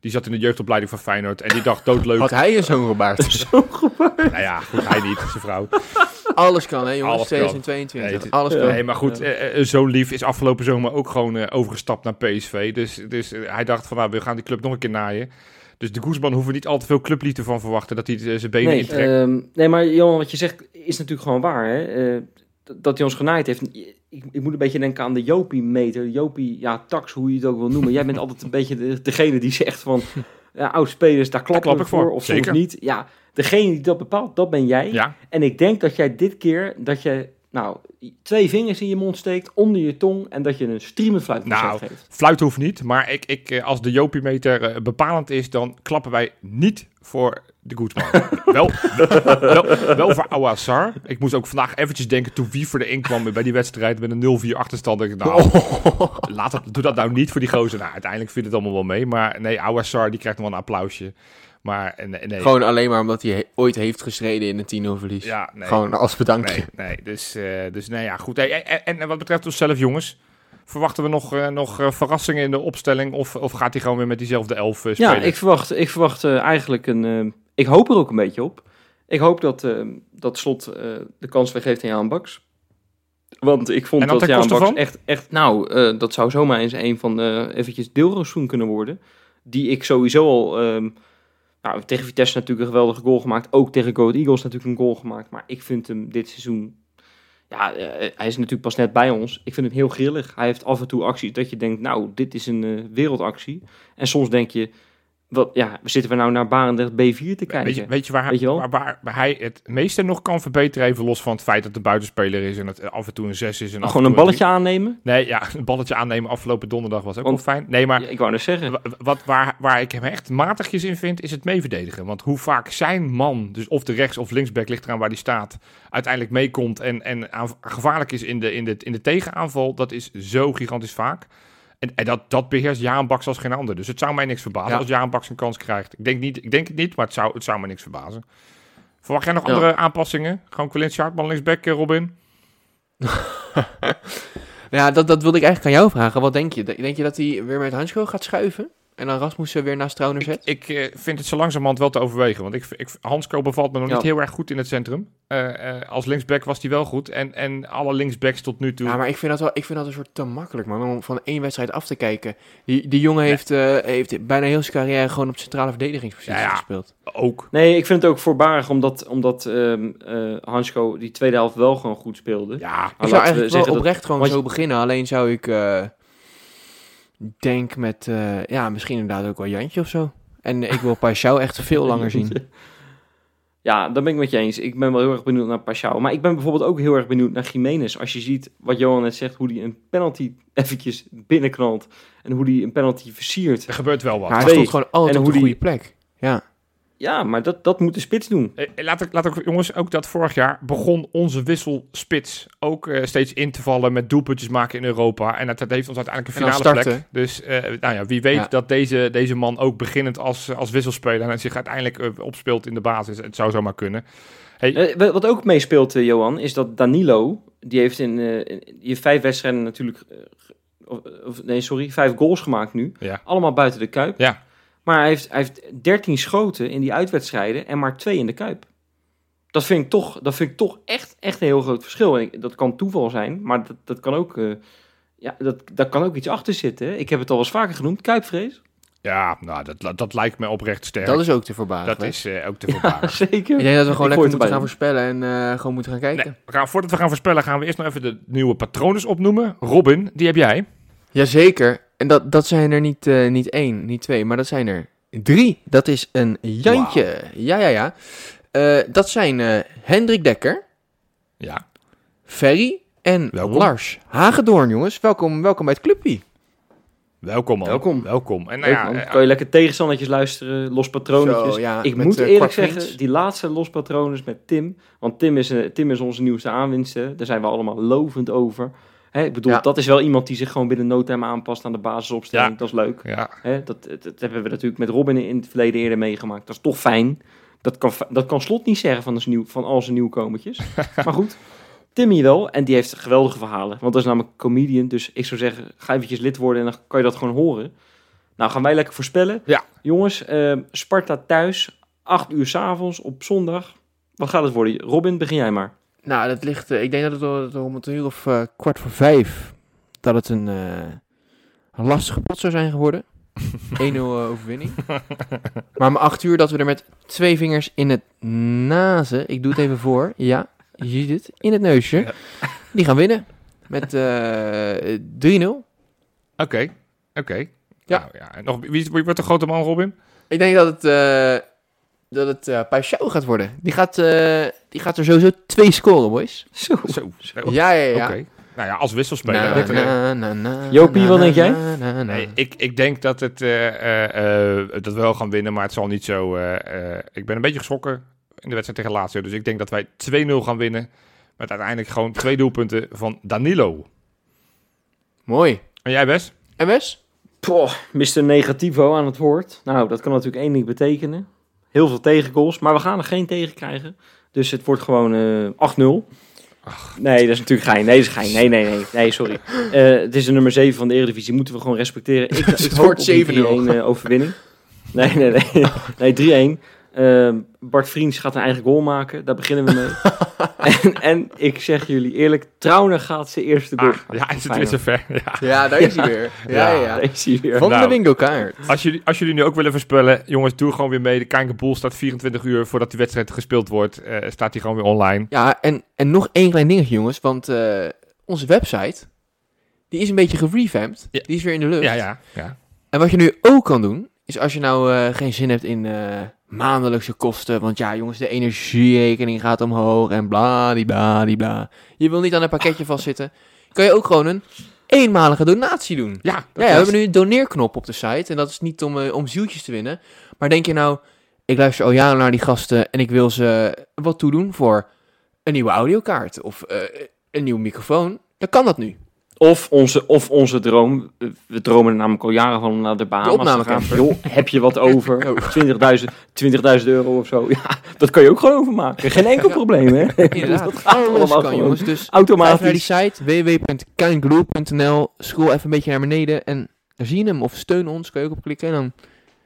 Die zat in de jeugdopleiding van Feyenoord. En die dacht doodleuk. Had hij een zo'n gebaard? Zo gebaard. nou ja, goed, hij niet, zijn vrouw. Alles kan hè jongens, Alles kan. 2022. Nee, het- Alles kan. Nee, maar goed, eh, eh, zo'n lief is afgelopen zomer ook gewoon eh, overgestapt naar PSV. Dus, dus hij dacht van, nou, we gaan die club nog een keer naaien. Dus de Guzman hoeven we niet al te veel clubliefde van verwachten. Dat hij zijn benen Nee, intrekt. ehm, nee, maar Johan, wat je zegt is natuurlijk gewoon waar. Hè? Eh, dat hij ons genaaid heeft. Ik, ik moet een beetje denken aan de Jopie-meter. Jopie, ja, tax, hoe je het ook wil noemen. Jij bent altijd een beetje de, degene die zegt van... Ja, oud-spelers, daar klap we ik voor, voor. Of soms zeker. niet. Ja, degene die dat bepaalt, dat ben jij. ja, En ik denk dat jij dit keer, dat je... Nou, twee vingers in je mond steekt, onder je tong... en dat je een streamenfluit Nou, geeft. Fluit hoeft niet, maar ik, ik, eh, als de Jopie-meter eh, bepalend is, dan klappen wij niet voor de Guzman. wel, wel, wel voor Awassar. Ik moest ook vandaag eventjes denken toen wie voor de inkwam bij die wedstrijd met een 0-4 achterstand. Ik, nou, laat het, doe dat nou niet voor die gozer. Nou, uiteindelijk vindt het allemaal wel mee. Maar nee, Awassar die krijgt nog wel een applausje. Maar eh, nee, nee. Gewoon alleen maar omdat hij he- ooit heeft gestreden in een 10-0 verlies. ja, nee. Gewoon als bedankje. Nee, nee. Dus, eh, dus nee, ja, goed. Hey, en, en wat betreft onszelf, jongens. Verwachten we nog, eh, nog verrassingen in de opstelling? Of, of gaat hij gewoon weer met diezelfde elf spelen? Ja, ik verwacht, ik verwacht eh, eigenlijk een... eh, ik hoop er ook een beetje op. Ik hoop dat, dat Slot eh, de kans weer geeft aan Jaan Baks. Want ik vond dat Baks van? echt, echt... Nou, eh, dat zou zomaar eens een van de eventjes deelroostoen kunnen worden. Die ik sowieso al... ehm, nou, tegen Vitesse natuurlijk een geweldige goal gemaakt. Ook tegen Go Eagles natuurlijk een goal gemaakt. Maar ik vind hem dit seizoen... Ja, eh, hij is natuurlijk pas net bij ons. Ik vind hem heel grillig. Hij heeft af en toe acties dat je denkt... Nou, dit is een eh, wereldactie. En soms denk je... Wat, ja, zitten we nou naar Barendrecht B4 te kijken? Weet je, weet je, waar, Weet je wel? Waar, waar, waar hij het meeste nog kan verbeteren, even los van het feit dat een buitenspeler is en het af en toe een 6 is. En af en Gewoon een balletje aannemen? Nee, ja, een balletje aannemen afgelopen donderdag was ook Want- wel fijn. Nee, maar Ja, ik wou net zeggen. wa- wat, waar, waar ik hem echt matigjes in vind, is het meeverdedigen. Want hoe vaak zijn man, dus of de rechts- of linksback, ligt eraan waar die staat, uiteindelijk meekomt en, en aan- gevaarlijk is in de, in, de, in de tegenaanval, dat is zo gigantisch vaak. En, en dat, dat beheerst Jaan Baks als geen ander. Dus het zou mij niks verbazen Ja. als Jaan Baks een kans krijgt. Ik denk, niet, ik denk het niet, maar het zou, het zou me niks verbazen. Verwacht jij nog Ja. andere aanpassingen? Gewoon Quilin Sharpman linksback, eh, Robin? Ja, dat, dat wilde ik eigenlijk aan jou vragen. Wat denk je? Denk je dat hij weer met Hansko gaat schuiven? En dan Rasmussen weer naast Trauner zet? Ik eh, vind het zo langzamerhand wel te overwegen. Want ik, ik, Hansko bevalt me nog Ja. niet heel erg goed in het centrum. Eh, eh, als linksback was hij wel goed. En, en alle linksbacks tot nu toe. Ja, maar ik vind dat wel ik vind dat een soort te makkelijk, man. Om van één wedstrijd af te kijken. Die, die jongen heeft, eh, heeft bijna heel zijn carrière gewoon op centrale verdedigingspositie Ja, ja. gespeeld. ook. Nee, ik vind het ook voorbarig omdat, omdat ehm eh, Hansko die tweede helft wel gewoon goed speelde. Ja, Maar Ik zou eigenlijk wel dat- oprecht gewoon zo beginnen. Alleen zou ik eh denk met, eh, ja, misschien inderdaad ook wel Jantje of zo. En ik wil Paixão echt veel langer zien. Ja, dat ben ik met je eens. Ik ben wel heel erg benieuwd naar Pashao. Maar ik ben bijvoorbeeld ook heel erg benieuwd naar Jiménez. Als je ziet wat Johan net zegt, hoe hij een penalty eventjes binnenknalt. En hoe hij een penalty versiert. er gebeurt wel wat. Maar hij stond gewoon altijd En op de die- goede plek. Ja. Ja, maar dat, dat moet de spits doen. Eh, Laat ik, laat ik, jongens, ook dat vorig jaar begon onze wisselspits ook eh, steeds in te vallen met doelpuntjes maken in Europa. En dat, dat heeft ons uiteindelijk een finale plek. Dus eh, nou ja, wie weet Ja. dat deze, deze man ook beginnend als, als wisselspeler en zich uiteindelijk eh, opspeelt in de basis. Het zou zomaar kunnen. Hey, Eh, wa- wat ook meespeelt, eh, Johan, is dat Danilo, die heeft in, eh, die heeft vijf wedstrijden natuurlijk, eh, of, of- nee sorry, vijf goals gemaakt nu. Ja. Allemaal buiten de Kuip. Ja. Maar hij heeft, hij heeft 13 schoten in die uitwedstrijden en maar twee in de Kuip. Dat vind ik toch, dat vind ik toch echt, echt een heel groot verschil. En ik- dat kan toeval zijn, maar dat, dat kan ook... eh, ja, dat, daar kan ook iets achter zitten. hè. Ik heb het al eens vaker genoemd, Kuipvrees. ja, nou, dat, dat lijkt me oprecht sterk. Dat is ook te verbazen. Dat is eh, ook te voorbarig. Zeker. Ik denk dat we gewoon Ik lekker moeten gaan voorspellen en eh, gewoon moeten gaan kijken. Nee, we gaan, voordat we gaan voorspellen, gaan we eerst nog even de nieuwe patronen opnoemen. Robin, die heb jij. Jazeker. En dat, dat zijn er niet, eh, niet één, niet twee, maar dat zijn er drie. Dat is een Jantje. Ja, ja, ja. Eh, dat zijn eh, Hendrik Dekker, Ja. Ferry En Welkom. Lars Hagedoorn, jongens. Welkom, welkom bij het clubpie. Welkom man. Welkom. Welkom. En nou ja, kan je lekker tegenstandetjes luisteren, los patronetjes. Zo, ja, ik moet eerlijk zeggen, Vriends. die laatste los patrones met Tim. Want Tim is, Tim is onze nieuwste aanwinst. Daar zijn we allemaal lovend over. Hè, ik bedoel, Ja. dat is wel iemand die zich gewoon binnen no time aanpast aan de basisopstelling. Ja. Dat is leuk. ja, Hè, dat, dat, dat hebben we natuurlijk met Robin in het verleden eerder meegemaakt. Dat is toch fijn. Dat kan, dat kan Slot niet zeggen van, zijn nieuw, van al zijn nieuwkomertjes. maar goed, Timmy wel. En die heeft geweldige verhalen. Want dat is namelijk comedian. Dus ik zou zeggen, ga eventjes lid worden en dan kan je dat gewoon horen. Nou, gaan wij lekker voorspellen. Ja. Jongens, eh, Sparta thuis, 8 uur s'avonds op zondag. Wat gaat het worden? Robin, begin jij maar. Nou, dat ligt, eh, ik denk dat het om- het uur of eh, kwart voor vijf, dat het een, een lastige pot zou zijn geworden. 1-0 eh, overwinning. maar om acht uur dat we er met twee vingers in het nazen, ik doe het even voor, ja, je ziet het, in het neusje, Ja. die gaan winnen. Met eh 3-0. oké. Oké. Ja. Nou, ja. en Nog, wie, wordt de grote man, Robin? Ik denk dat het, dat het eh Paixão gaat worden. Die gaat, eh, die gaat er sowieso twee scoren, boys. Zo. Zo. zo. Ja, ja, ja. Oké. Nou ja, als wisselspeler. Na, dat, na, na, na, Jopie, wat denk jij? na, na, na. Nee, ik, ik denk dat het eh, eh, eh, dat we wel gaan winnen, maar het zal niet zo. eh, eh, ik ben een beetje geschrokken in de wedstrijd tegen Lazio, dus ik denk dat wij 2-0 gaan winnen. Met uiteindelijk gewoon twee doelpunten van Danilo. Mooi. En jij, Wes? En Wes? Poh, Mr. Negativo aan het woord. Nou, dat kan natuurlijk één ding betekenen. Heel veel tegengoals, maar we gaan er geen tegen krijgen. Dus het wordt gewoon eh 8-0. Nee, dat is natuurlijk gein. Nee, dat is gein. Nee, nee, nee. Nee, sorry. Eh, het is de nummer 7 van de Eredivisie. Moeten we gewoon respecteren. Ik, ik het hoop wordt op die 7-0. 3-1 eh, overwinning. Nee, nee, nee. Nee, 3-1. Ehm, Bart Vriends gaat een eigen goal maken. Daar beginnen we mee. en, en ik zeg jullie eerlijk, Trauner gaat zijn eerste goal. Ah, ja, is het weer zover? Ja. Ja, daar is hij weer. Ja, ja. Ja. Daar is hij weer. Van Nou. de bingo kaart. Als jullie, als jullie nu ook willen voorspellen, jongens, doe gewoon weer mee. De Kijkerboel staat 24 uur voordat die wedstrijd gespeeld wordt. eh, staat die gewoon weer online. Ja, en, en nog één klein dingetje, jongens. Want eh, onze website, die is een beetje gerevamped. Ja. Die is weer in de lucht. Ja, ja, ja. En wat je nu ook kan doen, is als je nou eh, geen zin hebt in eh, maandelijkse kosten. Want ja, jongens, de energierekening gaat omhoog en bladibladibla. Je wil niet aan een pakketje vastzitten. Kan je ook gewoon een eenmalige donatie doen. Ja, Ja, dat ja, we hebben nu een doneerknop op de site. En dat is niet om, eh, om zieltjes te winnen. Maar denk je nou, ik luister al jaren naar die gasten en ik wil ze wat toedoen voor een nieuwe audiokaart of een nieuwe microfoon. Dan kan dat nu. Of onze, of onze droom. eh, We dromen er namelijk al jaren van om naar de Bahamas te gaan. Joh, heb je wat over? Oh. 20.000 20.000 euro of zo. Ja, dat kan je ook gewoon overmaken. Geen enkel Ja. probleem, hè? Inderdaad, dat gaat alles allemaal kan jongens. Dus Ga automatisch. naar die site www.kindglue.nl. Scroll even een beetje naar beneden en dan zie je hem. Of steun ons, kan je ook op klikken. En dan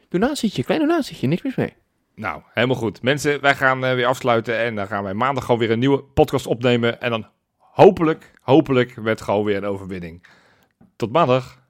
donatietje, klein donatietje, niks mis mee. Nou, helemaal goed. Mensen, wij gaan eh, weer afsluiten en dan gaan wij maandag gewoon weer een nieuwe podcast opnemen. En dan hopelijk, hopelijk met gewoon weer een overwinning. Tot maandag.